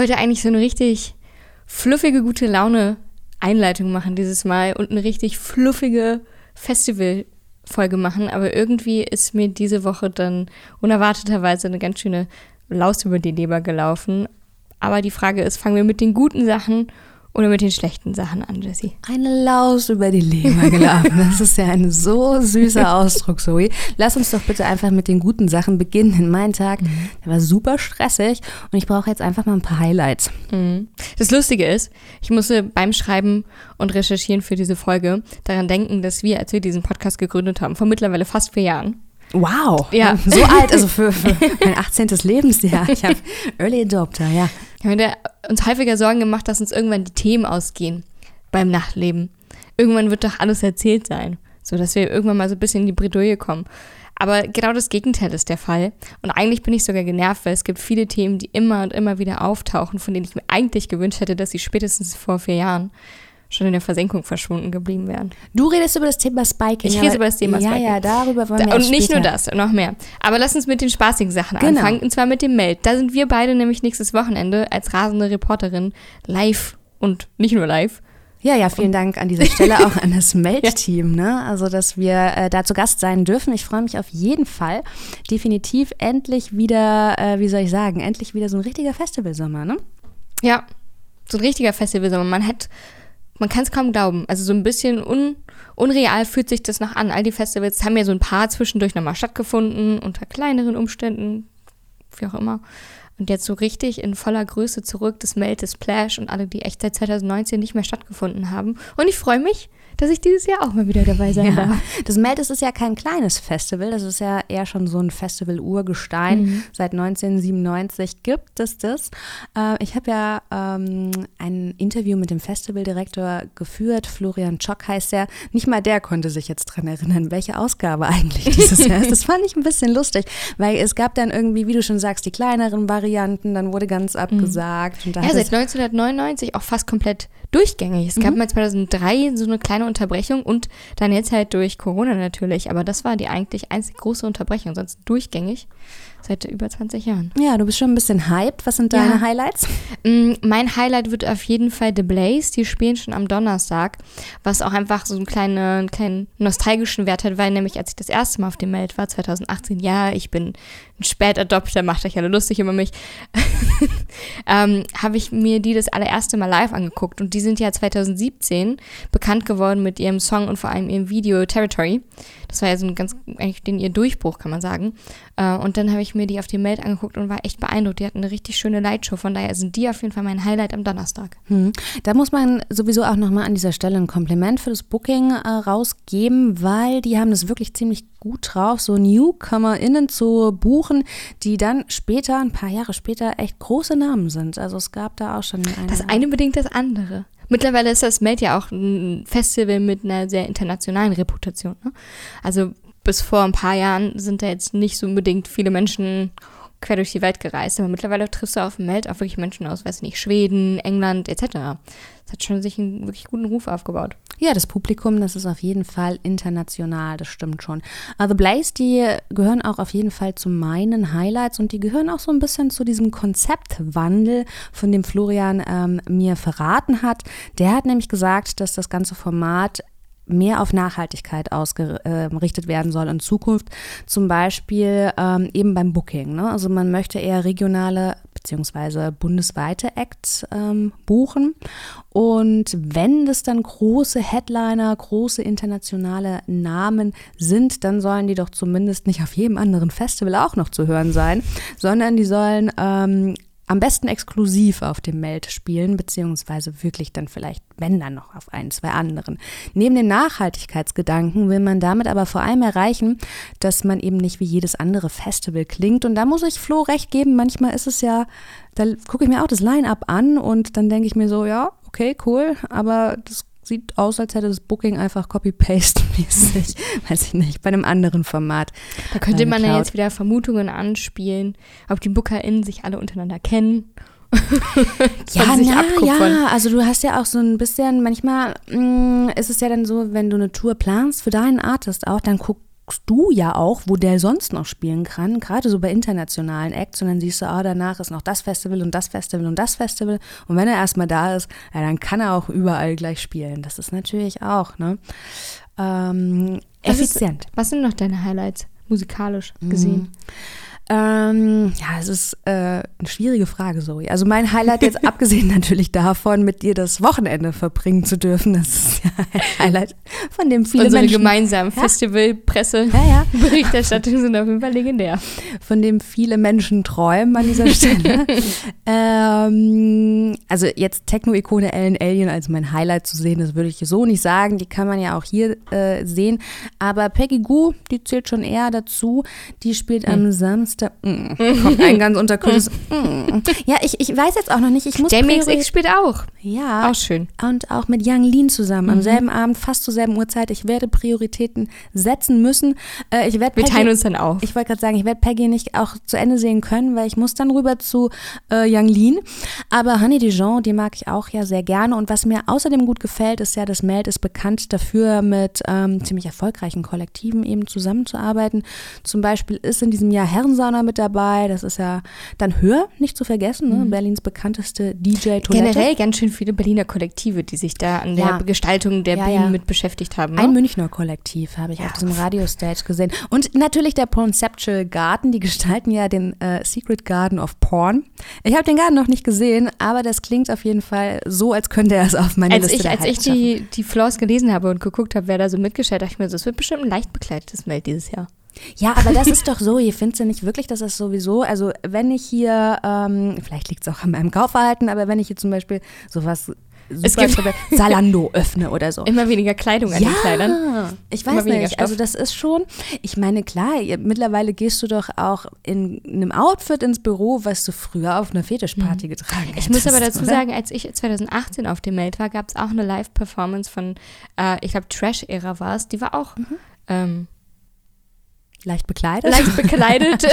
wollte eigentlich so eine richtig fluffige, gute Laune Einleitung machen dieses Mal und eine richtig fluffige Festival-Folge machen, aber irgendwie ist mir diese Woche dann unerwarteterweise eine ganz schöne Laus über die Leber gelaufen. Aber die Frage ist, fangen wir mit den guten Sachen oder mit den schlechten Sachen an, Jessie? Eine Laus über die Leber gelaufen. Das ist ja ein so süßer Ausdruck, Zoe. Lass uns doch bitte einfach mit den guten Sachen beginnen. Denn mein Tag, mhm. der war super stressig und ich brauche jetzt einfach mal ein paar Highlights. Mhm. Das Lustige ist, ich musste beim Schreiben und Recherchieren für diese Folge daran denken, dass wir, als wir diesen Podcast gegründet haben, vor mittlerweile fast vier Jahren, Wow, ja. so alt, also für, für mein 18. Lebensjahr. Ich habe Early Adopter, ja. Wir haben uns häufiger Sorgen gemacht, dass uns irgendwann die Themen ausgehen beim Nachtleben. Irgendwann wird doch alles erzählt sein, so dass wir irgendwann mal so ein bisschen in die Bredouille kommen. Aber genau das Gegenteil ist der Fall. Und eigentlich bin ich sogar genervt, weil es gibt viele Themen, die immer und immer wieder auftauchen, von denen ich mir eigentlich gewünscht hätte, dass sie spätestens vor vier Jahren schon in der Versenkung verschwunden geblieben wären. Du redest über das Thema Spiking. Ich rede über das Thema ja, Spiking. Ja, ja, darüber wollen wir da, Und nicht nur das, noch mehr. Aber lass uns mit den spaßigen Sachen genau. anfangen, und zwar mit dem Meld. Da sind wir beide nämlich nächstes Wochenende als rasende Reporterin live und nicht nur live. Ja, ja, vielen Dank an dieser Stelle auch an das Meld-Team, ne? Also, dass wir äh, da zu Gast sein dürfen. Ich freue mich auf jeden Fall. Definitiv endlich wieder, äh, wie soll ich sagen, endlich wieder so ein richtiger Festivalsommer, ne? Ja, so ein richtiger Festivalsommer. Man hat man kann es kaum glauben. Also so ein bisschen un, unreal fühlt sich das noch an. All die Festivals haben ja so ein paar zwischendurch nochmal stattgefunden, unter kleineren Umständen, wie auch immer. Und jetzt so richtig in voller Größe zurück, das Melt, Splash und alle, die echt seit 2019 nicht mehr stattgefunden haben. Und ich freue mich, dass ich dieses Jahr auch mal wieder dabei sein ja. darf. Das Meldes ist ja kein kleines Festival, das ist ja eher schon so ein Festival-Urgestein. Mhm. Seit 1997 gibt es das. Äh, ich habe ja ähm, ein Interview mit dem Festivaldirektor geführt, Florian Schock heißt er. Nicht mal der konnte sich jetzt dran erinnern, welche Ausgabe eigentlich dieses Jahr ist. Das fand ich ein bisschen lustig, weil es gab dann irgendwie, wie du schon sagst, die kleineren Varianten, dann wurde ganz mhm. abgesagt. Mhm. ja, seit 1999 auch fast komplett durchgängig. Es gab mhm. mal 2003 so eine kleine Unterbrechung und dann jetzt halt durch Corona natürlich. Aber das war die eigentlich einzig große Unterbrechung, sonst durchgängig seit über 20 Jahren. Ja, du bist schon ein bisschen hyped. Was sind deine ja. Highlights? Mm, mein Highlight wird auf jeden Fall The Blaze. Die spielen schon am Donnerstag, was auch einfach so einen kleinen, einen kleinen nostalgischen Wert hat, weil nämlich als ich das erste Mal auf dem Meld war, 2018, ja, ich bin ein Spätadopter, macht euch alle lustig über mich, ähm, habe ich mir die das allererste Mal live angeguckt und die sind ja 2017 bekannt geworden mit ihrem Song und vor allem ihrem Video Territory. Das war ja so ein ganz, eigentlich den ihr Durchbruch, kann man sagen. Äh, und dann habe ich mir die auf dem Meld angeguckt und war echt beeindruckt. Die hatten eine richtig schöne Lightshow. Von daher sind die auf jeden Fall mein Highlight am Donnerstag. Hm. Da muss man sowieso auch nochmal an dieser Stelle ein Kompliment für das Booking äh, rausgeben, weil die haben das wirklich ziemlich gut drauf, so NewcomerInnen zu buchen, die dann später, ein paar Jahre später, echt große Namen sind. Also es gab da auch schon eine. Das eine bedingt das andere. Mittlerweile ist das Meld ja auch ein Festival mit einer sehr internationalen Reputation. Ne? Also bis vor ein paar Jahren sind da jetzt nicht so unbedingt viele Menschen quer durch die Welt gereist. Aber mittlerweile triffst du auf dem Meld auch wirklich Menschen aus, weiß nicht, Schweden, England etc. Das hat schon sich einen wirklich guten Ruf aufgebaut. Ja, das Publikum, das ist auf jeden Fall international, das stimmt schon. The Blaze, die gehören auch auf jeden Fall zu meinen Highlights und die gehören auch so ein bisschen zu diesem Konzeptwandel, von dem Florian ähm, mir verraten hat. Der hat nämlich gesagt, dass das ganze Format mehr auf Nachhaltigkeit ausgerichtet werden soll in Zukunft. Zum Beispiel ähm, eben beim Booking. Ne? Also man möchte eher regionale bzw. bundesweite Acts ähm, buchen. Und wenn das dann große Headliner, große internationale Namen sind, dann sollen die doch zumindest nicht auf jedem anderen Festival auch noch zu hören sein, sondern die sollen ähm, am besten exklusiv auf dem Meld spielen, beziehungsweise wirklich dann vielleicht, wenn dann noch auf ein, zwei anderen. Neben dem Nachhaltigkeitsgedanken will man damit aber vor allem erreichen, dass man eben nicht wie jedes andere Festival klingt. Und da muss ich Flo recht geben, manchmal ist es ja, da gucke ich mir auch das Line-up an und dann denke ich mir so, ja, okay, cool, aber das sieht aus, als hätte das Booking einfach Copy-Paste-mäßig, weiß ich nicht, bei einem anderen Format. Da könnte äh, man ja jetzt wieder Vermutungen anspielen, ob die BookerInnen sich alle untereinander kennen. ja, na, ja, also du hast ja auch so ein bisschen, manchmal mh, mm, ist es ja dann so, wenn du eine Tour planst für deinen Artist auch, dann guck, guckst du ja auch, wo der sonst noch spielen kann, gerade so bei internationalen Acts und dann siehst du, ah, danach ist noch das Festival und das Festival und das Festival und wenn er erstmal da ist, ja, dann kann er auch überall gleich spielen. Das ist natürlich auch, ne? Ähm, effizient. Was, ist, was sind noch deine Highlights musikalisch gesehen? Mhm. Ähm, ja, es ist äh, eine schwierige Frage, Zoe. Also mein Highlight jetzt, abgesehen natürlich davon, mit dir das Wochenende verbringen zu dürfen, das ist ja ein Highlight, von dem viele Unsere Menschen... gemeinsamen ja? Festival, Presse, ja, ja. Berichterstattung sind auf jeden Fall legendär. Von dem viele Menschen träumen an dieser Stelle. ähm, also jetzt Techno-Ikone Ellen Alien als mein Highlight zu sehen, das würde ich so nicht sagen. Die kann man ja auch hier äh, sehen. Aber Peggy Goo, die zählt schon eher dazu. Die spielt hm. am Samstag Mr. Mm, kommt ein ganz unterkühltes mm. Ja, ich, ich weiß jetzt auch noch nicht. Ich muss Jamie XX spielt auch. Ja. Auch schön. Und auch mit Young Lean zusammen mhm. am selben Abend, fast zur selben Uhrzeit. Ich werde Prioritäten setzen müssen. Äh, ich werd Wir Peggy, teilen uns dann auf. Ich wollte gerade sagen, ich werde Peggy nicht auch zu Ende sehen können, weil ich muss dann rüber zu äh, Young Lean. Aber Honey Dijon, die mag ich auch ja sehr gerne. Und was mir außerdem gut gefällt, ist ja, dass Meld ist bekannt dafür, mit ähm, ziemlich erfolgreichen Kollektiven eben zusammenzuarbeiten. Zum Beispiel ist in diesem Jahr Herrensaal Sauna mit dabei. Das ist ja dann Hör, nicht zu vergessen, ne? mhm. Berlins bekannteste DJ-Toilette. Generell ganz schön viele Berliner Kollektive, die sich da an ja. der Gestaltung der ja, Bühnen ja. mit beschäftigt haben. Ne? Ein Münchner Kollektiv habe ich auf diesem Radiostage gesehen. Und natürlich der Conceptual Garden, die gestalten ja den äh, Secret Garden of Porn. Ich habe den Garten noch nicht gesehen, aber das klingt auf jeden Fall so, als könnte er es auf meine als Liste ich, Als ich die, die Floors gelesen habe und geguckt habe, wer da so mitgestellt, dachte ich mir, das wird bestimmt ein leicht begleitetes Meld dieses Jahr. Ja, aber das ist doch so, ihr findet ja nicht wirklich, dass das sowieso, also wenn ich hier, ähm, vielleicht liegt es auch an meinem Kaufverhalten, aber wenn ich hier zum Beispiel sowas es gibt Salando öffne oder so. Immer weniger Kleidung an ja, den Kleidern. Ich weiß nicht. Stoff. Also das ist schon, ich meine, klar, ihr, mittlerweile gehst du doch auch in einem Outfit ins Büro, was du früher auf einer Fetischparty mhm. getragen hast. Ich muss aber dazu oder? sagen, als ich 2018 auf dem Meld war, gab es auch eine Live-Performance von, äh, ich glaube, Trash-Ära war es, die war auch mhm. ähm, Leicht bekleidet. Leicht bekleidet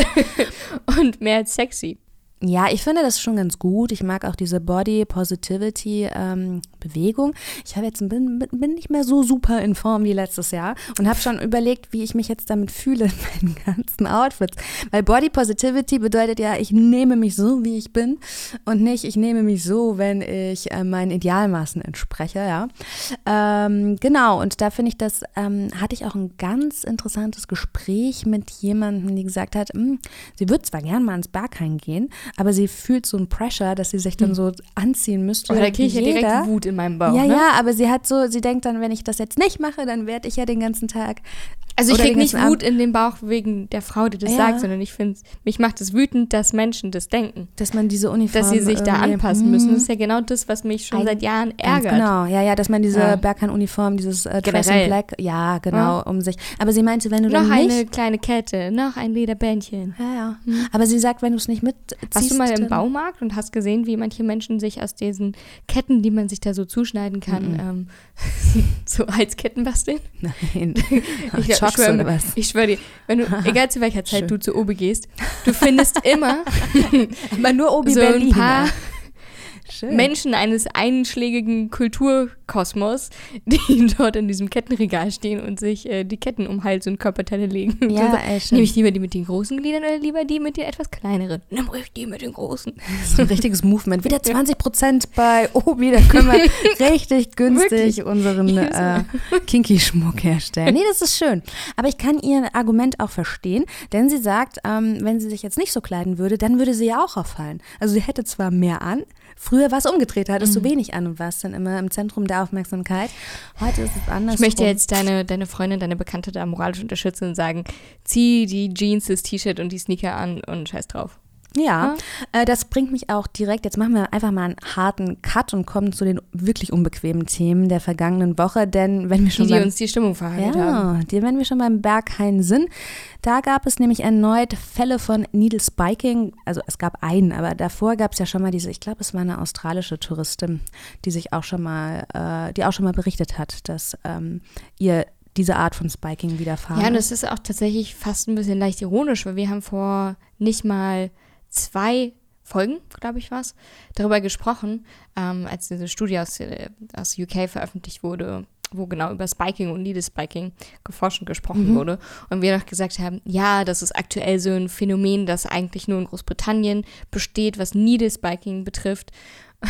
und mehr als sexy. Ja, ich finde das schon ganz gut. Ich mag auch diese Body Positivity ähm, Bewegung. Ich habe jetzt bin, bin nicht mehr so super in Form wie letztes Jahr und habe schon überlegt, wie ich mich jetzt damit fühle in meinen ganzen Outfits. Weil Body Positivity bedeutet ja, ich nehme mich so, wie ich bin und nicht, ich nehme mich so, wenn ich äh, meinen Idealmaßen entspreche. Ja, ähm, genau. Und da finde ich, das ähm, hatte ich auch ein ganz interessantes Gespräch mit jemandem, die gesagt hat, hm, sie würde zwar gern mal ins Berghain gehen aber sie fühlt so ein Pressure, dass sie sich dann hm. so anziehen müsste. Oder da kriege ich ja direkt Wut in meinem Bauch. Ja, ne? ja, aber sie hat so, sie denkt dann, wenn ich das jetzt nicht mache, dann werde ich ja den ganzen Tag also ich kriege nicht Wut in den Bauch wegen der Frau, die das ja. sagt, sondern ich finde, mich macht es wütend, dass Menschen das denken. Dass man diese Uniform Dass sie sich da anpassen müssen. Das ist ja genau das, was mich schon Ein, seit Jahren ärgert. Genau, ja, ja, dass man diese ja. Berghain-Uniform, dieses äh, Dress in Black, ja, genau, ja. um sich. Aber sie meinte, wenn du noch dann nicht... Noch eine kleine Kette, noch ein Lederbändchen. Ja, ja. Hm. Aber sie sagt, wenn du es nicht mitziehst... Warst du mal im Baumarkt und hast gesehen, wie manche Menschen sich aus diesen Ketten, die man sich da so zuschneiden kann, mhm. ähm, so Halsketten basteln? Nein. ich, ich, schwöre dir, wenn du, egal zu welcher Zeit Schön. du zu Obi gehst, du findest immer, immer nur Obi so Berlin. ein paar Schön. Menschen eines einschlägigen Kulturkosmos, die dort in diesem Kettenregal stehen und sich äh, die Ketten um Hals und Körperteile legen. Ja, so, ey, Nehme ich lieber die mit den großen Gliedern oder lieber die mit den etwas kleineren? Nimm ruhig die mit den großen. So ein richtiges Movement. Wieder 20 Prozent bei Obi, da können wir richtig günstig unseren äh, Kinky-Schmuck herstellen. Nee, das ist schön. Aber ich kann ihr Argument auch verstehen, denn sie sagt, ähm, wenn sie sich jetzt nicht so kleiden würde, dann würde sie ja auch auffallen. Also sie hätte zwar mehr an, Früher war es umgedreht, da hattest mhm. du wenig an und warst dann immer im Zentrum der Aufmerksamkeit. Heute ist es anders. Ich möchte jetzt deine, deine Freundin, deine Bekannte da moralisch unterstützen und sagen, zieh die Jeans, das T-Shirt und die Sneaker an und scheiß drauf. Ja, äh, das bringt mich auch direkt. Jetzt machen wir einfach mal einen harten Cut und kommen zu den wirklich unbequemen Themen der vergangenen Woche. Denn wenn wir schon die, die uns die Stimmung verhalten ja, haben. Die, wenn wir schon beim Berghain sind, da gab es nämlich erneut Fälle von Needle Spiking. Also es gab einen, aber davor gab es ja schon mal diese, ich glaube, es war eine australische Touristin, die sich auch schon mal, äh, die auch schon mal berichtet hat, dass ähm, ihr diese Art von Spiking widerfahren. Ja, und es ist auch tatsächlich fast ein bisschen leicht ironisch, weil wir haben vor nicht mal zwei Folgen, glaube ich, was, darüber gesprochen, ähm, als diese Studie aus, äh, aus UK veröffentlicht wurde, wo genau über Spiking und Needle-Spiking geforscht und gesprochen mhm. wurde. Und wir noch gesagt haben, ja, das ist aktuell so ein Phänomen, das eigentlich nur in Großbritannien besteht, was Needle-Spiking betrifft.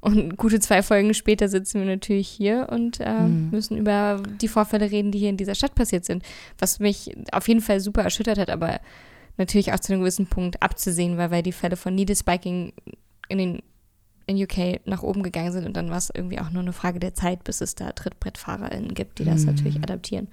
Und gute zwei Folgen später sitzen wir natürlich hier und äh, mhm. müssen über die Vorfälle reden, die hier in dieser Stadt passiert sind. Was mich auf jeden Fall super erschüttert hat, aber natürlich auch zu einem gewissen Punkt abzusehen war, weil die Fälle von Needle Spiking in den in UK nach oben gegangen sind und dann war es irgendwie auch nur eine Frage der Zeit, bis es da TrittbrettfahrerInnen gibt, die das mhm. natürlich adaptieren.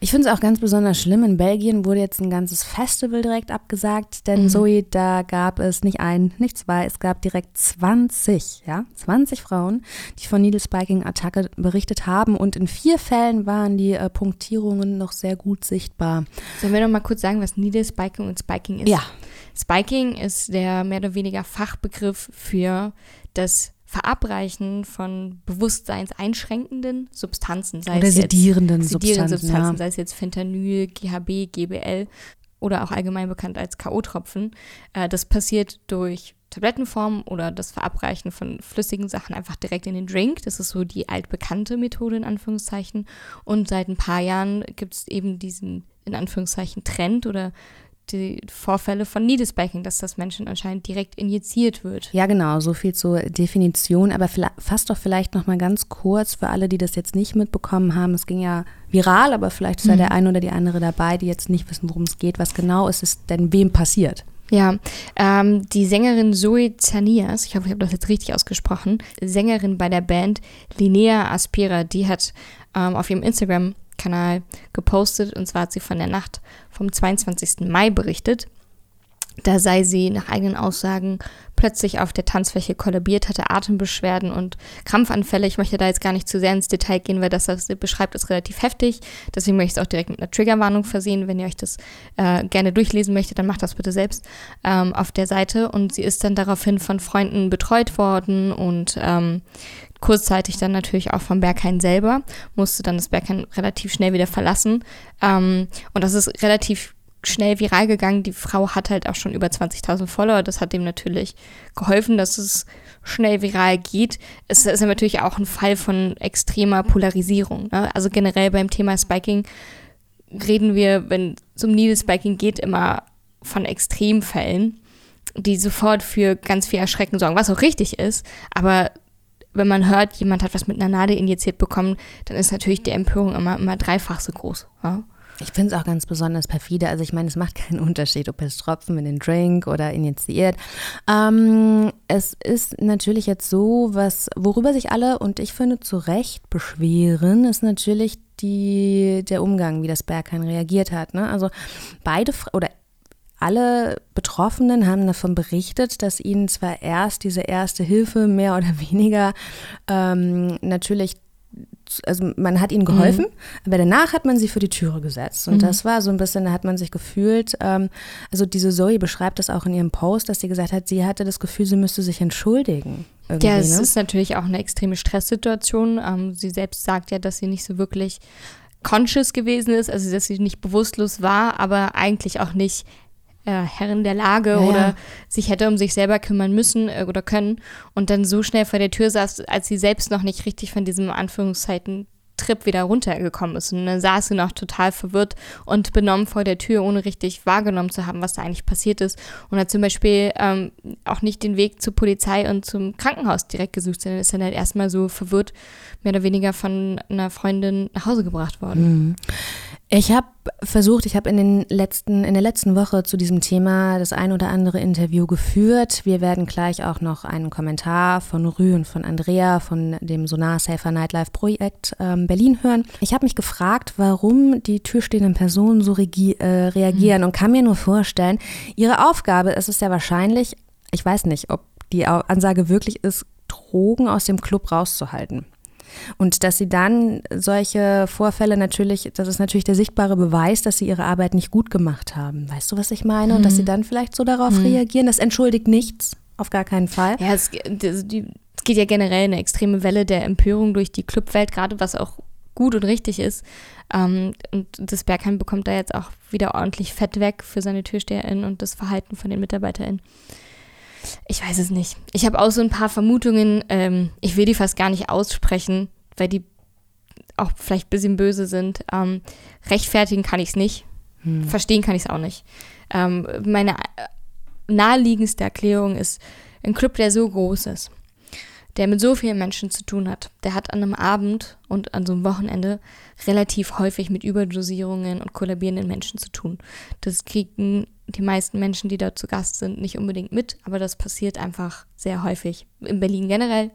Ich finde es auch ganz besonders schlimm. In Belgien wurde jetzt ein ganzes Festival direkt abgesagt, denn mhm. Zoe, da gab es nicht ein, nicht zwei, es gab direkt 20, ja, 20 Frauen, die von Needle Spiking Attacke berichtet haben und in vier Fällen waren die äh, Punktierungen noch sehr gut sichtbar. Sollen wir noch mal kurz sagen, was Needle Spiking und Spiking ist? Ja. Spiking ist der mehr oder weniger Fachbegriff für das Verabreichen von bewusstseinseinschränkenden Substanzen, sei oder es sedierenden jetzt sedierenden Substanzen, Substanzen ja. sei es jetzt Fentanyl, GHB, GBL oder auch allgemein bekannt als K.O.-Tropfen. Äh, das passiert durch Tablettenform oder das Verabreichen von flüssigen Sachen einfach direkt in den Drink. Das ist so die altbekannte Methode in Anführungszeichen. Und seit ein paar Jahren gibt es eben diesen in Anführungszeichen Trend oder die Vorfälle von Needlespacking, dass das Menschen anscheinend direkt injiziert wird. Ja, genau, so viel zur Definition. Aber fass doch vielleicht noch mal ganz kurz für alle, die das jetzt nicht mitbekommen haben. Es ging ja viral, aber vielleicht ist mhm. ja der eine oder die andere dabei, die jetzt nicht wissen, worum es geht. Was genau ist es denn wem passiert? Ja, ähm, die Sängerin Zoe Zanias, ich hoffe, ich habe das jetzt richtig ausgesprochen, Sängerin bei der Band Linnea Aspira, die hat ähm, auf ihrem Instagram Kanal gepostet. Und zwar hat sie von der Nacht vom 22. Mai berichtet. Da sei sie nach eigenen Aussagen plötzlich auf der Tanzfläche kollabiert, hatte Atembeschwerden und Krampfanfälle. Ich möchte da jetzt gar nicht zu sehr ins Detail gehen, weil das, was sie beschreibt, ist relativ heftig. Deswegen möchte ich es auch direkt mit einer Triggerwarnung versehen. Wenn ihr euch das äh, gerne durchlesen möchtet, dann macht das bitte selbst ähm, auf der Seite. Und sie ist dann daraufhin von Freunden betreut worden und ähm, kurzzeitig dann natürlich auch vom Berghain selber, musste dann das Berghain relativ schnell wieder verlassen. Ähm, und das ist relativ schnell viral gegangen. Die Frau hat halt auch schon über 20.000 Follower. Das hat dem natürlich geholfen, dass es schnell viral geht. Es ist natürlich auch ein Fall von extremer Polarisierung. Ne? Also generell beim Thema Spiking reden wir, wenn es um Needle Spiking geht, immer von Extremfällen, die sofort für ganz viel Erschrecken sorgen, was auch richtig ist. Aber wenn man hört, jemand hat was mit einer Nadel injiziert bekommen, dann ist natürlich die Empörung immer, immer dreifach so groß. Ja? Ich finde es auch ganz besonders perfide. Also ich meine, es macht keinen Unterschied, ob es Tropfen in den Drink oder injiziert. Ähm, es ist natürlich jetzt so, was, worüber sich alle und ich finde zu Recht beschweren, ist natürlich die, der Umgang, wie das Berghain reagiert hat. Ne? Also beide oder alle Betroffenen haben davon berichtet, dass ihnen zwar erst diese erste Hilfe mehr oder weniger ähm, natürlich also man hat ihnen geholfen, mhm. aber danach hat man sie für die Türe gesetzt. Und mhm. das war so ein bisschen, da hat man sich gefühlt, ähm, also diese Zoe beschreibt das auch in ihrem Post, dass sie gesagt hat, sie hatte das Gefühl, sie müsste sich entschuldigen. Ja, es ne? ist natürlich auch eine extreme Stresssituation. Ähm, sie selbst sagt ja, dass sie nicht so wirklich conscious gewesen ist, also dass sie nicht bewusstlos war, aber eigentlich auch nicht äh, Herrin der Lage ja, oder ja. sich hätte um sich selber kümmern müssen äh, oder können und dann so schnell vor der Tür saß, als sie selbst noch nicht richtig von diesem Anführungszeiten Trip wieder runtergekommen ist. Und dann saß sie noch total verwirrt und benommen vor der Tür, ohne richtig wahrgenommen zu haben, was da eigentlich passiert ist. Und hat zum Beispiel ähm, auch nicht den Weg zur Polizei und zum Krankenhaus direkt gesucht, sondern ist dann halt erstmal so verwirrt, mehr oder weniger von einer Freundin nach Hause gebracht worden. Mhm. Ich habe versucht, ich habe in den letzten, in der letzten Woche zu diesem Thema das ein oder andere Interview geführt. Wir werden gleich auch noch einen Kommentar von Rü und von Andrea von dem Sonar Safer Nightlife Projekt ähm, Berlin hören. Ich habe mich gefragt, warum die türstehenden Personen so äh, reagieren mhm. und kann mir nur vorstellen, ihre Aufgabe ist es ja wahrscheinlich, ich weiß nicht, ob die Ansage wirklich ist, Drogen aus dem Club rauszuhalten. Und dass sie dann solche Vorfälle natürlich, das ist natürlich der sichtbare Beweis, dass sie ihre Arbeit nicht gut gemacht haben. Weißt du, was ich meine? Und dass sie mhm. dann vielleicht so darauf mhm. reagieren, das entschuldigt nichts, auf gar keinen Fall. Ja, es, es geht ja generell eine extreme Welle der Empörung durch die Clubwelt, gerade was auch gut und richtig ist. Ähm, und das Bergheim bekommt da jetzt auch wieder ordentlich Fett weg für seine TürsteherInnen und das Verhalten von den MitarbeiterInnen. Ich weiß es nicht. Ich habe auch so ein paar Vermutungen. Ähm, ich will die fast gar nicht aussprechen, weil die auch vielleicht ein bisschen böse sind. Ähm, rechtfertigen kann ich es nicht. Hm. Verstehen kann ich es auch nicht. Ähm, meine äh, naheliegendste Erklärung ist, ein Club, der so groß ist, der mit so vielen Menschen zu tun hat, der hat an einem Abend und an so einem Wochenende relativ häufig mit Überdosierungen und kollabierenden Menschen zu tun. Das kriegen die meisten Menschen, die dort zu Gast sind, nicht unbedingt mit, aber das passiert einfach sehr häufig. In Berlin generell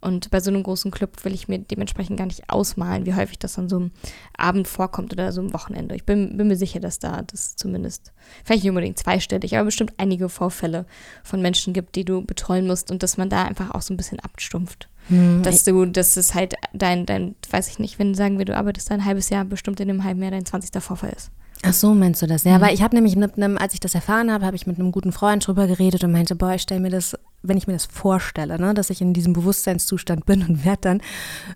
und bei so einem großen Club will ich mir dementsprechend gar nicht ausmalen, wie häufig das an so einem Abend vorkommt oder so einem Wochenende. Ich bin, bin mir sicher, dass da das zumindest, vielleicht nicht unbedingt zweistellig, aber bestimmt einige Vorfälle von Menschen gibt, die du betreuen musst und dass man da einfach auch so ein bisschen abstumpft. Hm. Dass du, dass es halt dein, dein, weiß ich nicht, wenn sagen wir, du arbeitest ein halbes Jahr, bestimmt in einem halben Jahr dein 20. Vorfall ist. Ach so, meinst du das? Ja, mhm. weil ich habe nämlich mit einem, als ich das erfahren habe, habe ich mit einem guten Freund drüber geredet und meinte, boah, ich stelle mir das wenn ich mir das vorstelle, ne, dass ich in diesem Bewusstseinszustand bin und werde dann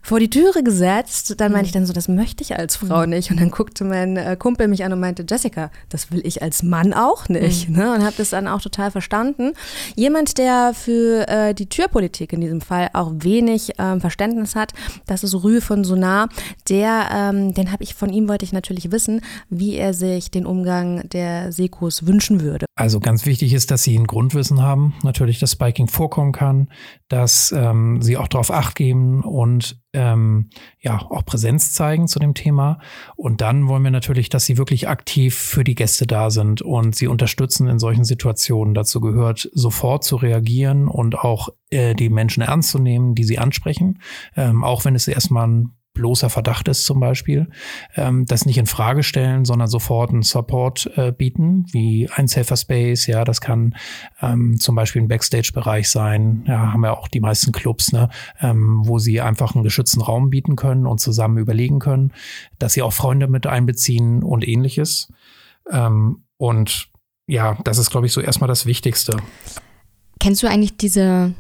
vor die Türe gesetzt, dann meine ich dann so, das möchte ich als Frau mhm. nicht. Und dann guckte mein äh, Kumpel mich an und meinte, Jessica, das will ich als Mann auch nicht. Mhm. Ne? Und habe das dann auch total verstanden. Jemand, der für äh, die Türpolitik in diesem Fall auch wenig ähm, Verständnis hat, das ist Rühe von Sonar. Der, ähm, den habe ich von ihm wollte ich natürlich wissen, wie er sich den Umgang der Sekos wünschen würde. Also ganz wichtig ist, dass sie ein Grundwissen haben, natürlich das bei Biking vorkommen kann, dass ähm, sie auch darauf acht geben und ähm, ja auch Präsenz zeigen zu dem Thema. Und dann wollen wir natürlich, dass sie wirklich aktiv für die Gäste da sind und sie unterstützen in solchen Situationen. Dazu gehört sofort zu reagieren und auch äh, die Menschen ernst zu nehmen, die sie ansprechen, ähm, auch wenn es erstmal ein bloßer Verdacht ist zum Beispiel, ähm, das nicht in Frage stellen, sondern sofort einen Support äh, bieten, wie ein Safer Space, ja, das kann ähm, zum Beispiel ein Backstage-Bereich sein, ja, haben wir auch die meisten Clubs, ne, ähm, wo sie einfach einen geschützten Raum bieten können und zusammen überlegen können, dass sie auch Freunde mit einbeziehen und ähnliches. Ähm, und ja, das ist, glaube ich, so erstmal das Wichtigste. Kennst du eigentlich diese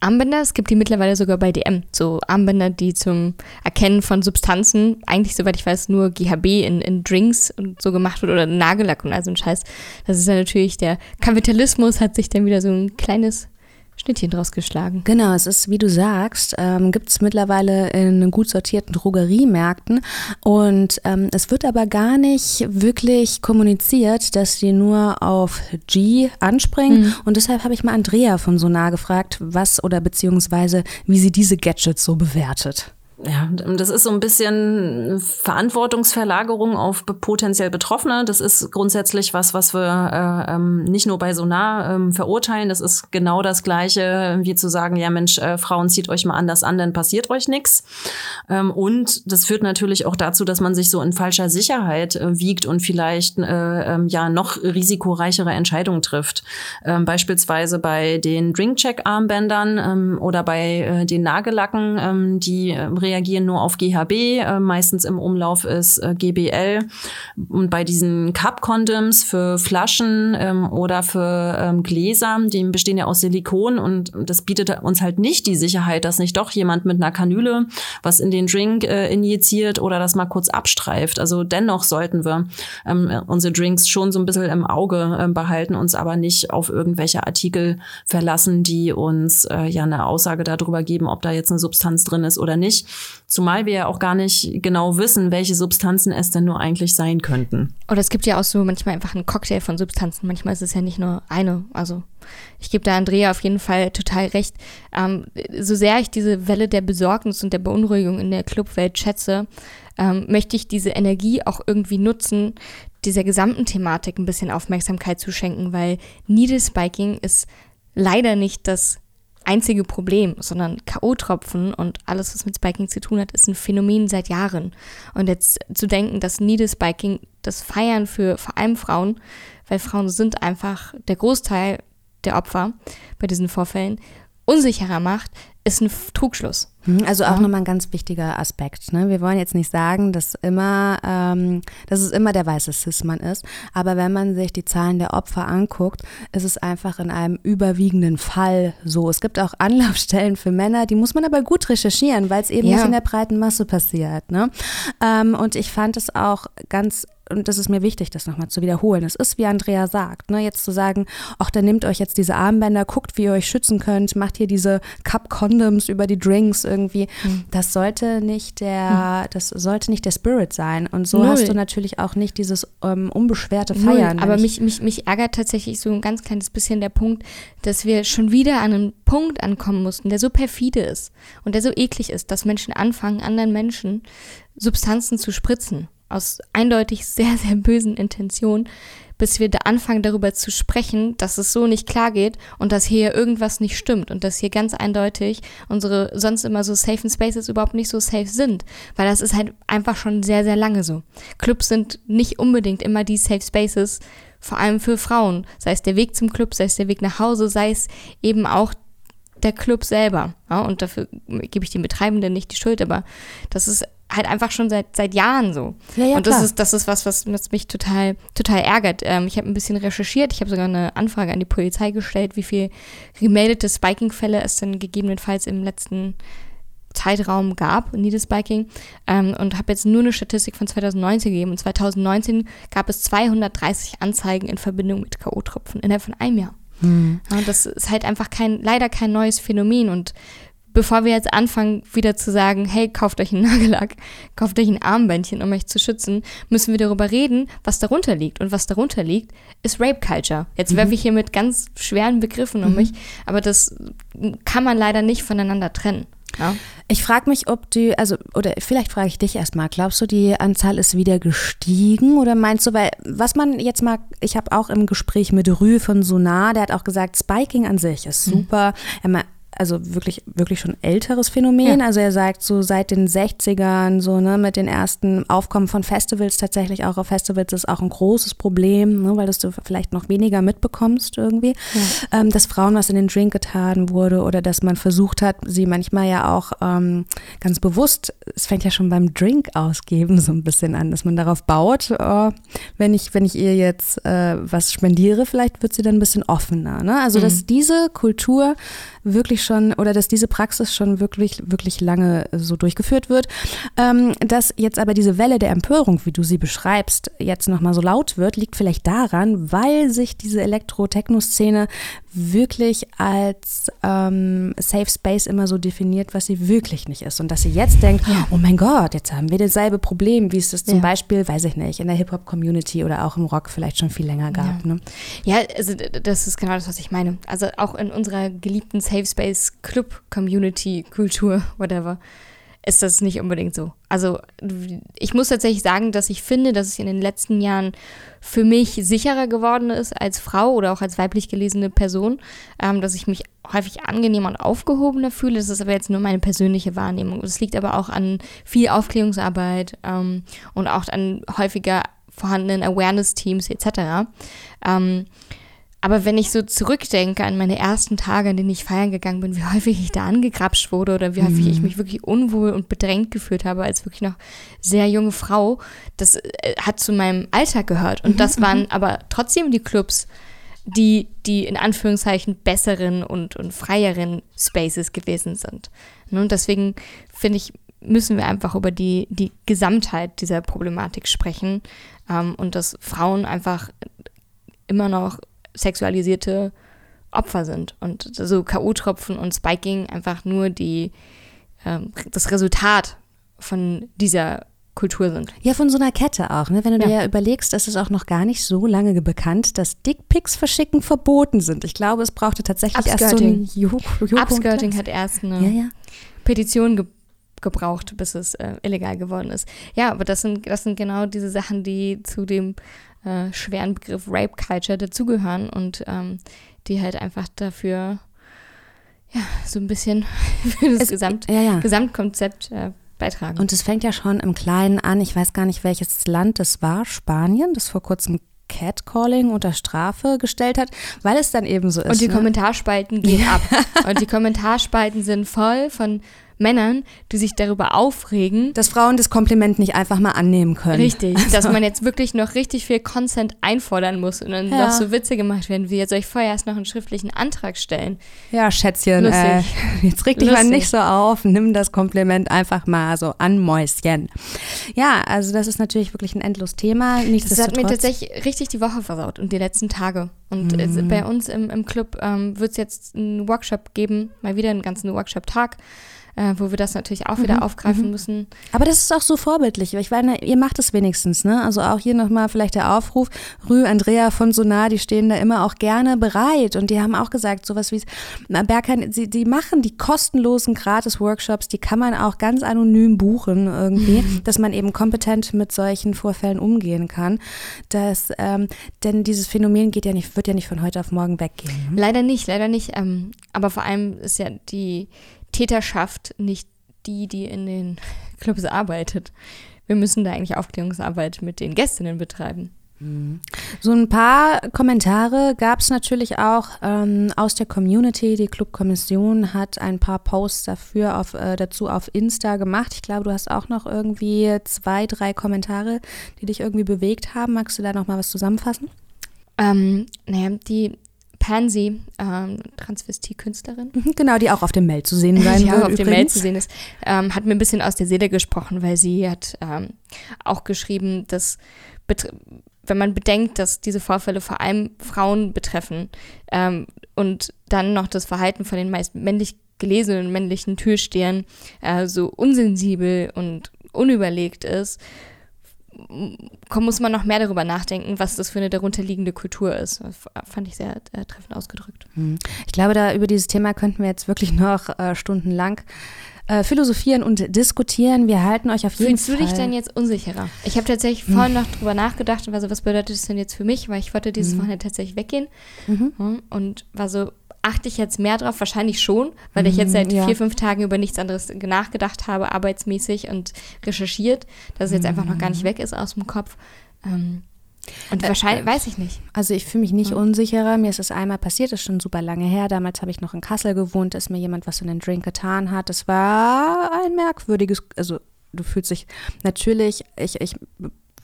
Armbänder. Es gibt die mittlerweile sogar bei DM. So Armbänder, die zum Erkennen von Substanzen, eigentlich, soweit ich weiß, nur GHB in, in Drinks und so gemacht wird oder Nagellack und all so ein Scheiß. Das ist ja natürlich der Kapitalismus hat sich dann wieder so ein kleines Schnittchen draus geschlagen. Genau, es ist, wie du sagst, ähm, gibt es mittlerweile in gut sortierten Drogeriemärkten und ähm, es wird aber gar nicht wirklich kommuniziert, dass die nur auf G anspringen mhm. und deshalb habe ich mal Andrea von Sonar gefragt, was oder beziehungsweise wie sie diese Gadgets so bewertet. Ja, das ist so ein bisschen Verantwortungsverlagerung auf potenziell Betroffene. Das ist grundsätzlich was, was wir äh, ähm, nicht nur bei Sonar ähm, verurteilen. Das ist genau das Gleiche, wie zu sagen, ja Mensch, äh, Frauen zieht euch mal anders an, dann passiert euch nichts. Ähm, und das führt natürlich auch dazu, dass man sich so in falscher Sicherheit äh, wiegt und vielleicht äh, ähm, ja noch risikoreichere Entscheidungen trifft. Ähm, beispielsweise bei den Drinkcheck-Armbändern ähm, oder bei äh, den Nagellacken, ähm, die äh, reagieren nur auf GHB, äh, meistens im Umlauf ist äh, GBL. Und bei diesen Cup-Condoms für Flaschen ähm, oder für ähm, Gläser, die bestehen ja aus Silikon und das bietet uns halt nicht die Sicherheit, dass nicht doch jemand mit einer Kanüle was in den Drink äh, injiziert oder das mal kurz abstreift. Also dennoch sollten wir ähm, unsere Drinks schon so ein bisschen im Auge äh, behalten, uns aber nicht auf irgendwelche Artikel verlassen, die uns äh, ja eine Aussage darüber geben, ob da jetzt eine Substanz drin ist oder nicht. Zumal wir ja auch gar nicht genau wissen, welche Substanzen es denn nur eigentlich sein könnten. Oder es gibt ja auch so manchmal einfach einen Cocktail von Substanzen. Manchmal ist es ja nicht nur eine. Also ich gebe da Andrea auf jeden Fall total recht. Ähm, so sehr ich diese Welle der Besorgnis und der Beunruhigung in der Clubwelt schätze, ähm, möchte ich diese Energie auch irgendwie nutzen, dieser gesamten Thematik ein bisschen Aufmerksamkeit zu schenken, weil Needle Spiking ist leider nicht das einzige Problem, sondern K.O.-Tropfen und alles, was mit Spiking zu tun hat, ist ein Phänomen seit Jahren. Und jetzt zu denken, dass Needle Spiking das Feiern für vor allem Frauen, weil Frauen sind einfach der Großteil der Opfer bei diesen Vorfällen, unsicherer macht, ist ein Trugschluss. Mhm, also auch ja. nochmal ein ganz wichtiger Aspekt. Ne? Wir wollen jetzt nicht sagen, dass immer, ähm, dass es immer der weiße Cis-Mann ist, aber wenn man sich die Zahlen der Opfer anguckt, ist es einfach in einem überwiegenden Fall so. Es gibt auch Anlaufstellen für Männer, die muss man aber gut recherchieren, weil es eben ja. nicht in der breiten Masse passiert. Ne? Ähm, und ich fand es auch ganz und das ist mir wichtig, das nochmal zu wiederholen, es ist, wie Andrea sagt, ne, jetzt zu sagen, ach, dann nehmt euch jetzt diese Armbänder, guckt, wie ihr euch schützen könnt, macht hier diese Cup-Condoms über die Drinks irgendwie. Mhm. Das sollte nicht der, mhm. das sollte nicht der Spirit sein. Und so Null. hast du natürlich auch nicht dieses ähm, unbeschwerte Feiern. Null. Aber mich, mich, mich ärgert tatsächlich so ein ganz kleines bisschen der Punkt, dass wir schon wieder an einen Punkt ankommen mussten, der so perfide ist und der so eklig ist, dass Menschen anfangen, anderen Menschen Substanzen zu spritzen. Aus eindeutig sehr, sehr bösen Intentionen, bis wir da anfangen, darüber zu sprechen, dass es so nicht klar geht und dass hier irgendwas nicht stimmt und dass hier ganz eindeutig unsere sonst immer so safen Spaces überhaupt nicht so safe sind. Weil das ist halt einfach schon sehr, sehr lange so. Clubs sind nicht unbedingt immer die Safe Spaces, vor allem für Frauen. Sei es der Weg zum Club, sei es der Weg nach Hause, sei es eben auch der Club selber. Ja, und dafür gebe ich den Betreibenden nicht die Schuld, aber das ist halt einfach schon seit, seit Jahren so. Ja, ja, und das klar. ist, das ist was, was mich total, total ärgert. Ähm, ich habe ein bisschen recherchiert, ich habe sogar eine Anfrage an die Polizei gestellt, wie viel gemeldete Spiking-Fälle es denn gegebenenfalls im letzten Zeitraum gab, Niederspiking, ähm, und habe jetzt nur eine Statistik von 2019 gegeben. Und 2019 gab es 230 Anzeigen in Verbindung mit K.O.-Tropfen innerhalb von einem Jahr. Mhm. Ja, das ist halt einfach kein, leider kein neues Phänomen und bevor wir jetzt anfangen, wieder zu sagen, hey, kauft euch einen Nagellack, kauft euch ein Armbändchen, um euch zu schützen, müssen wir darüber reden, was darunter liegt. Und was darunter liegt, ist Rape Culture. Jetzt mhm. werfe ich hier mit ganz schweren Begriffen um mhm. mich, aber das kann man leider nicht voneinander trennen. Ja. Ich frage mich, ob du, also, oder vielleicht frage ich dich erstmal, glaubst du, die Anzahl ist wieder gestiegen oder meinst du, weil, was man jetzt mal, ich habe auch im Gespräch mit Rü von Sonar, der hat auch gesagt, Spiking an sich ist mhm. super. Mhm also wirklich, wirklich schon älteres Phänomen. Ja. Also er sagt so seit den 60ern, so, ne, mit den ersten Aufkommen von Festivals tatsächlich auch auf Festivals ist auch ein großes Problem, ne, weil das du vielleicht noch weniger mitbekommst irgendwie, ja. ähm, dass Frauen was in den Drink getan wurde oder dass man versucht hat, sie manchmal ja auch ähm, ganz bewusst, es fängt ja schon beim Drink ausgeben so ein bisschen an, dass man darauf baut, oh, wenn ich, wenn ich ihr jetzt äh, was spendiere, vielleicht wird sie dann ein bisschen offener. Ne? Also mhm. dass diese Kultur wirklich schon oder dass diese Praxis schon wirklich, wirklich lange so durchgeführt wird. Ähm, dass jetzt aber diese Welle der Empörung, wie du sie beschreibst, jetzt nochmal so laut wird, liegt vielleicht daran, weil sich diese Elektro-Techno-Szene wirklich als ähm, Safe Space immer so definiert, was sie wirklich nicht ist. Und dass sie jetzt denkt, ja. oh mein Gott, jetzt haben wir dasselbe Problem, wie es das zum ja. Beispiel, weiß ich nicht, in der Hip-Hop-Community oder auch im Rock vielleicht schon viel länger gab. Ja. Ne? ja, also das ist genau das, was ich meine. Also auch in unserer geliebten Safe Space Club Community Kultur, whatever ist das nicht unbedingt so. Also ich muss tatsächlich sagen, dass ich finde, dass es in den letzten Jahren für mich sicherer geworden ist als Frau oder auch als weiblich gelesene Person, ähm, dass ich mich häufig angenehmer und aufgehobener fühle. Das ist aber jetzt nur meine persönliche Wahrnehmung. Das liegt aber auch an viel Aufklärungsarbeit ähm, und auch an häufiger vorhandenen Awareness-Teams etc. Ähm, aber wenn ich so zurückdenke an meine ersten Tage, an denen ich feiern gegangen bin, wie häufig ich da angekrapscht wurde oder wie häufig mhm. ich mich wirklich unwohl und bedrängt gefühlt habe als wirklich noch sehr junge Frau, das äh, hat zu meinem Alltag gehört. Und das waren aber trotzdem die Clubs, die, die in Anführungszeichen besseren und, und freieren Spaces gewesen sind. Ne, und deswegen finde ich, müssen wir einfach über die, die Gesamtheit dieser Problematik sprechen ähm, und dass Frauen einfach immer noch sexualisierte Opfer sind und so K.O.-Tropfen und Spiking einfach nur die, ähm, das Resultat von dieser Kultur sind. Ja, von so einer Kette auch. Ne? Wenn du ja. dir ja überlegst, ist es auch noch gar nicht so lange bekannt, dass Dickpics verschicken verboten sind. Ich glaube, es brauchte tatsächlich Upskirting. erst so ein. Upskirting hat erst eine ja, ja. Petition ge gebraucht, bis es äh, illegal geworden ist. Ja, aber das sind, das sind genau diese Sachen, die zu dem äh, schweren Begriff Rape Culture dazugehören und ähm, die halt einfach dafür ja, so ein bisschen für das es, Gesamt, ja, ja. Gesamtkonzept äh, beitragen. Und es fängt ja schon im Kleinen an. Ich weiß gar nicht, welches Land das war. Spanien, das vor kurzem Catcalling unter Strafe gestellt hat, weil es dann eben so ist. Und die ne? Kommentarspalten gehen ab. Und die Kommentarspalten sind voll von Männern, die sich darüber aufregen. Dass Frauen das Kompliment nicht einfach mal annehmen können. Richtig, also. dass man jetzt wirklich noch richtig viel Consent einfordern muss und dann ja. noch so Witze gemacht werden, wie jetzt soll ich vorher erst noch einen schriftlichen Antrag stellen. Ja, Schätzchen, äh, jetzt reg dich Lustig. mal nicht so auf, nimm das Kompliment einfach mal so an Mäuschen. Ja, also das ist natürlich wirklich ein endlos Thema. Das hat mir tatsächlich richtig die Woche versaut und die letzten Tage. Und mhm. bei uns im, im Club ähm, wird es jetzt einen Workshop geben, mal wieder einen ganzen Workshop-Tag äh, wo wir das natürlich auch wieder mhm, aufgreifen mhm. müssen. Aber das ist auch so vorbildlich. Ich meine, ihr macht es wenigstens, ne? Also auch hier nochmal vielleicht der Aufruf. Rü, Andrea von Sonar, die stehen da immer auch gerne bereit und die haben auch gesagt, sowas wie Bergheim, sie, die machen die kostenlosen Gratis-Workshops, die kann man auch ganz anonym buchen irgendwie, mhm. dass man eben kompetent mit solchen Vorfällen umgehen kann. Das, ähm, denn dieses Phänomen geht ja nicht, wird ja nicht von heute auf morgen weggehen. Ne? Leider nicht, leider nicht. Ähm, aber vor allem ist ja die Täterschaft nicht die, die in den Clubs arbeitet. Wir müssen da eigentlich Aufklärungsarbeit mit den Gästinnen betreiben. Mhm. So ein paar Kommentare gab es natürlich auch ähm, aus der Community. Die Clubkommission hat ein paar Posts dafür auf, äh, dazu auf Insta gemacht. Ich glaube, du hast auch noch irgendwie zwei, drei Kommentare, die dich irgendwie bewegt haben. Magst du da noch mal was zusammenfassen? Ähm, naja, die Pansy, ähm, Transvestie-Künstlerin. Mhm, genau, die auch auf dem Mail zu sehen sein die wird. Auch auf dem Mail zu sehen ist, ähm, hat mir ein bisschen aus der Seele gesprochen, weil sie hat ähm, auch geschrieben, dass wenn man bedenkt, dass diese Vorfälle vor allem Frauen betreffen ähm, und dann noch das Verhalten von den meist männlich gelesenen männlichen Türstehern äh, so unsensibel und unüberlegt ist, muss man noch mehr darüber nachdenken, was das für eine darunterliegende Kultur ist. Das fand ich sehr äh, treffend ausgedrückt. Hm. Ich glaube, da über dieses Thema könnten wir jetzt wirklich noch äh, stundenlang äh, philosophieren und diskutieren. Wir halten euch auf jeden Fühlst Fall. Fühlst du dich denn jetzt unsicherer? Ich habe tatsächlich hm. vorhin noch drüber nachgedacht und war so, was bedeutet das denn jetzt für mich? Weil ich wollte dieses mhm. Wochenende tatsächlich weggehen mhm. Hm, und war so, achte ich jetzt mehr drauf? Wahrscheinlich schon, weil ich jetzt seit ja. vier, fünf Tagen über nichts anderes nachgedacht habe, arbeitsmäßig und recherchiert, dass es jetzt einfach noch gar nicht weg ist aus dem Kopf. Ähm, und wahrscheinlich, äh, weiß ich nicht. Also ich fühle mich nicht ja. unsicherer. Mir ist es einmal passiert, das ist schon super lange her. Damals habe ich noch in Kassel gewohnt, ist mir jemand was in den Drink getan hat. Das war ein merkwürdiges, also du fühlst dich natürlich, ich, ich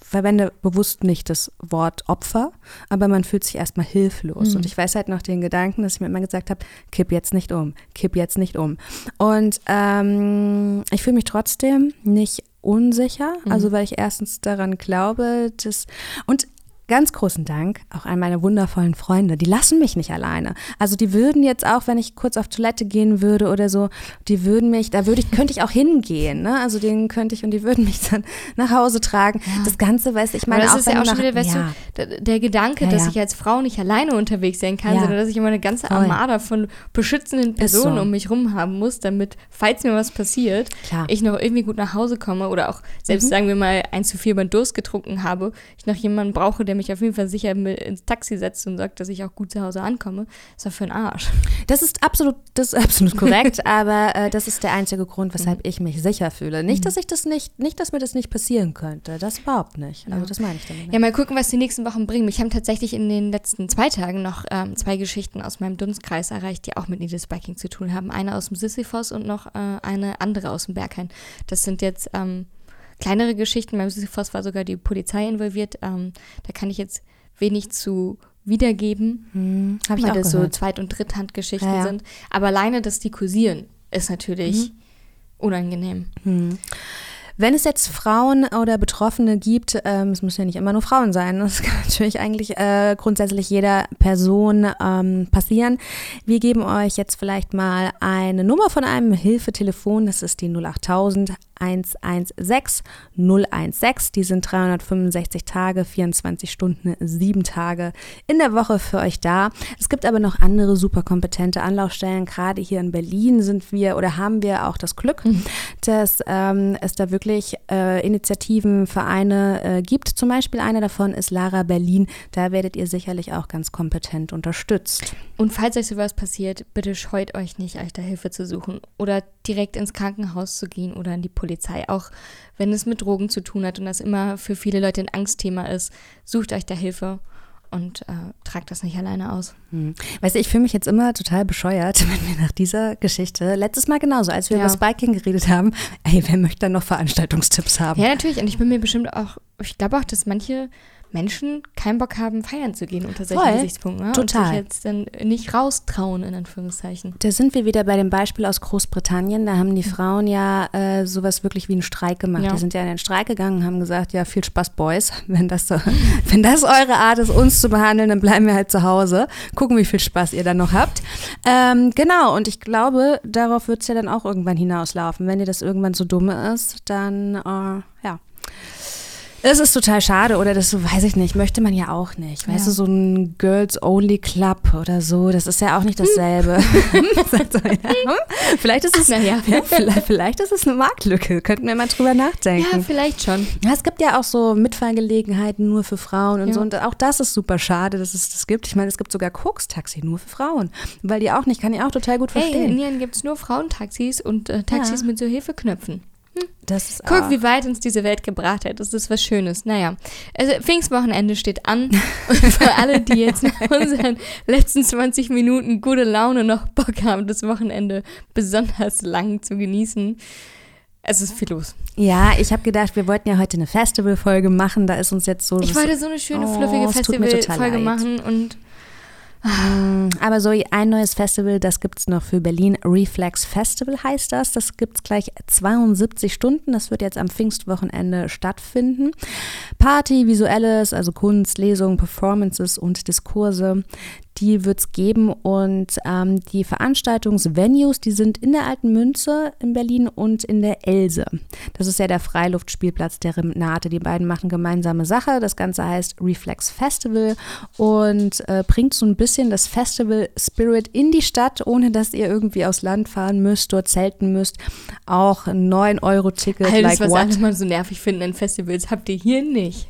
verwende bewusst nicht das Wort Opfer, aber man fühlt sich erstmal hilflos. Mhm. Und ich weiß halt noch den Gedanken, dass ich mir immer gesagt habe, kipp jetzt nicht um, kipp jetzt nicht um. Und ähm, ich fühle mich trotzdem nicht unsicher, mhm. also weil ich erstens daran glaube, dass und ganz großen Dank auch an meine wundervollen Freunde. Die lassen mich nicht alleine. Also die würden jetzt auch, wenn ich kurz auf Toilette gehen würde oder so, die würden mich, da würde ich, könnte ich auch hingehen. Ne? Also denen könnte ich und die würden mich dann nach Hause tragen. Ja. Das Ganze, weiß ich meine, Aber das auch ist ja auch schon wieder, weißt ja. du, der Gedanke, ja, dass ich als Frau nicht alleine unterwegs sein kann, sondern dass ich immer eine ganze Armada von beschützenden Personen so. um mich rum haben muss, damit, falls mir was passiert, Klar. ich noch irgendwie gut nach Hause komme oder auch selbst, mhm. sagen wir mal, ein zu viel beim Durst getrunken habe, ich noch jemanden brauche, der mich auf jeden Fall sicher ins Taxi setzt und sagt, dass ich auch gut zu Hause ankomme, ist doch für ein Arsch. Das ist absolut, das ist absolut korrekt, aber äh, das ist der einzige Grund, weshalb mhm. ich mich sicher fühle. Nicht, mhm. dass ich das nicht, nicht, dass mir das nicht passieren könnte. Das überhaupt nicht. Also das meine ich damit. Nicht. Ja, mal gucken, was die nächsten Wochen bringen. Mich haben tatsächlich in den letzten zwei Tagen noch ähm, zwei Geschichten aus meinem Dunstkreis erreicht, die auch mit Needles Biking zu tun haben. Eine aus dem Sisyphos und noch äh, eine andere aus dem Berghain. Das sind jetzt ähm, kleinere Geschichten. Beim Sisyphos war sogar die Polizei involviert. Ähm, da kann ich jetzt wenig zu wiedergeben, hm, weil das gehört. so Zweit- und Dritthandgeschichten ja, ja. sind. Aber alleine das die kursieren ist natürlich mhm. unangenehm. Mhm. Wenn es jetzt Frauen oder Betroffene gibt, ähm, es müssen ja nicht immer nur Frauen sein, das kann natürlich eigentlich äh, grundsätzlich jeder Person ähm, passieren. Wir geben euch jetzt vielleicht mal eine Nummer von einem Hilfetelefon, das ist die 08000 116 016. Die sind 365 Tage, 24 Stunden, 7 Tage in der Woche für euch da. Es gibt aber noch andere super kompetente Anlaufstellen. Gerade hier in Berlin sind wir oder haben wir auch das Glück, mhm. dass ähm, es da wirklich äh, Initiativen, Vereine äh, gibt. Zum Beispiel eine davon ist Lara Berlin. Da werdet ihr sicherlich auch ganz kompetent unterstützt. Und falls euch sowas passiert, bitte scheut euch nicht, euch da Hilfe zu suchen oder direkt ins Krankenhaus zu gehen oder in die Polizei, auch wenn es mit Drogen zu tun hat und das immer für viele Leute ein Angstthema ist. Sucht euch da Hilfe. Und äh, trage das nicht alleine aus. Hm. Weißt du, ich fühle mich jetzt immer total bescheuert, wenn wir nach dieser Geschichte, letztes Mal genauso, als wir Ja. über Spiking geredet haben, ey, wer möchte dann noch Veranstaltungstipps haben? Ja, natürlich. Und ich bin mir bestimmt auch, ich glaube auch, dass manche Menschen keinen Bock haben, feiern zu gehen unter solchen Voll. Gesichtspunkten. Ne? Und Total. sich jetzt dann nicht raustrauen, in Anführungszeichen. Da sind wir wieder bei dem Beispiel aus Großbritannien. Da haben die Frauen ja äh, sowas wirklich wie einen Streik gemacht. Ja. Die sind ja in den Streik gegangen und haben gesagt, ja, viel Spaß, Boys. Wenn das, so, wenn das eure Art ist, uns zu behandeln, dann bleiben wir halt zu Hause. Gucken, wie viel Spaß ihr dann noch habt. Ähm, genau, und ich glaube, darauf wird es ja dann auch irgendwann hinauslaufen. Wenn dir das irgendwann so dumm ist, dann, äh, ja. Es ist total schade oder das weiß ich nicht, möchte man ja auch nicht. Weißt Ja. du, so ein Girls-Only-Club oder so, das ist ja auch nicht dasselbe. Ja, hm, vielleicht ist es, Naja. ja, vielleicht, vielleicht ist es eine Marktlücke, könnten wir mal drüber nachdenken. Ja, vielleicht schon. Ja, es gibt ja auch so Mitfahrgelegenheiten nur für Frauen und Ja. so. Und auch das ist super schade, dass es das gibt. Ich meine, es gibt sogar Koks-Taxi nur für Frauen. Weil die auch nicht, kann ich auch total gut Hey, in verstehen. Nieren gibt es nur Frauentaxis und äh, Taxis Ja. mit so Hilfeknöpfen. Das ist Guck, auch- wie weit uns diese Welt gebracht hat. Das ist was Schönes. Naja, also Pfingstwochenende steht an. Und für alle, die jetzt nach unseren letzten 20 Minuten gute Laune noch Bock haben, das Wochenende besonders lang zu genießen, es ist viel los. Ja, ich habe gedacht, wir wollten ja heute eine Festivalfolge machen. Da ist uns jetzt so. Ich wollte so eine schöne, Oh, fluffige total Festivalfolge machen und Aber so ein neues Festival, das gibt es noch für Berlin. Reflex Festival heißt das. Das gibt es gleich 72 Stunden. Das wird jetzt am Pfingstwochenende stattfinden. Party, Visuelles, also Kunst, Lesungen, Performances und Diskurse. Die wird es geben und ähm, die Veranstaltungsvenues, die sind in der Alten Münze in Berlin und in der Else. Das ist ja der Freiluftspielplatz der Renate. Die beiden machen gemeinsame Sache. Das Ganze heißt Reflex Festival und äh, bringt so ein bisschen das Festival Spirit in die Stadt, ohne dass ihr irgendwie aus Land fahren müsst, dort zelten müsst. Auch ein 9-Euro-Ticket, alles, like was what? alle mal so nervig finden in Festivals, habt ihr hier nicht.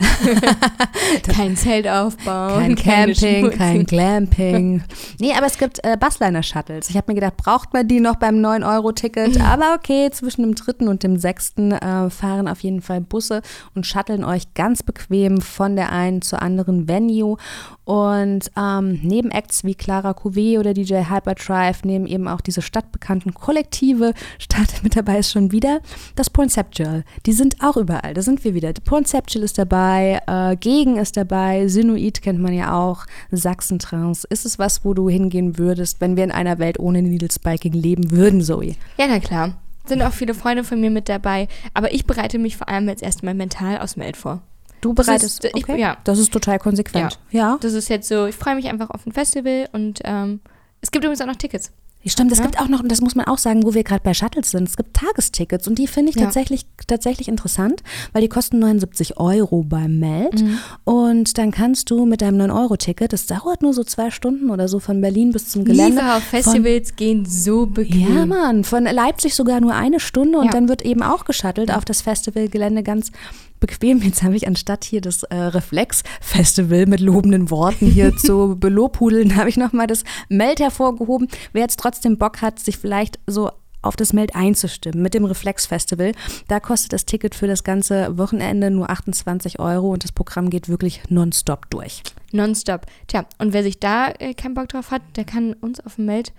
kein Zelt aufbauen, Kein Camping, kein Glamping. Nee, aber es gibt äh, Busliner-Shuttles. Ich habe mir gedacht, braucht man die noch beim 9-Euro-Ticket? Aber okay, zwischen dem dritten und dem sechsten äh, fahren auf jeden Fall Busse und shutteln euch ganz bequem von der einen zur anderen Venue. Und ähm, neben Acts wie Clara Couvé oder DJ Hyperdrive nehmen eben auch diese stadtbekannten Kollektive statt. Mit dabei ist schon wieder das Poinceptual. Die sind auch überall. Da sind wir wieder. Poinceptual ist dabei, äh, Gegen ist dabei, Sinuit kennt man ja auch, Sachsentrance. Ist es was, wo du hingehen würdest, wenn wir in einer Welt ohne Needle Spiking leben würden, Zoe? Ja, na klar. Sind auch viele Freunde von mir mit dabei. Aber ich bereite mich vor allem jetzt erstmal mental aus dem Meld vor. Du Das bereitest, ich- okay. ja. Das ist total konsequent. Ja. Das ist jetzt so, ich freue mich einfach auf ein Festival und ähm, es gibt übrigens auch noch Tickets. Stimmt, es Ja. gibt auch noch, und das muss man auch sagen, wo wir gerade bei Shuttles sind, es gibt Tagestickets und die finde ich Ja. tatsächlich, tatsächlich interessant, weil die kosten 79 Euro beim Meld Mhm. und dann kannst du mit deinem 9-Euro-Ticket, das dauert nur so zwei Stunden oder so von Berlin bis zum Gelände. Liefer auf Festivals gehen so Ja, bequem. Mann, von Leipzig sogar nur eine Stunde und Ja. dann wird eben auch geschuttelt auf das Festivalgelände ganz bequem. Jetzt habe ich anstatt hier das äh, Reflex-Festival mit lobenden Worten hier zu belobhudeln, habe ich nochmal das Meld hervorgehoben. Wer jetzt trotzdem Bock hat, sich vielleicht so auf das Meld einzustimmen mit dem Reflex-Festival, da kostet das Ticket für das ganze Wochenende nur 28 Euro und das Programm geht wirklich nonstop durch. Nonstop. Tja, und wer sich da äh, keinen Bock drauf hat, der kann uns auf dem Meld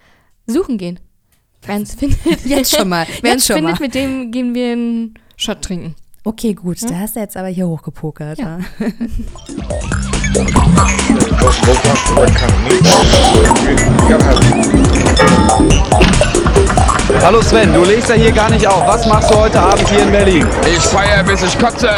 suchen gehen. Wer uns findet. Jetzt schon mal, Wer jetzt uns schon findet, mal. mit dem gehen wir einen Shot trinken. Okay, gut, da hast du jetzt aber hier hochgepokert. Ja. Hallo Sven, du legst ja hier gar nicht auf. Was machst du heute Abend hier in Berlin? Ich feier bis ich kotze.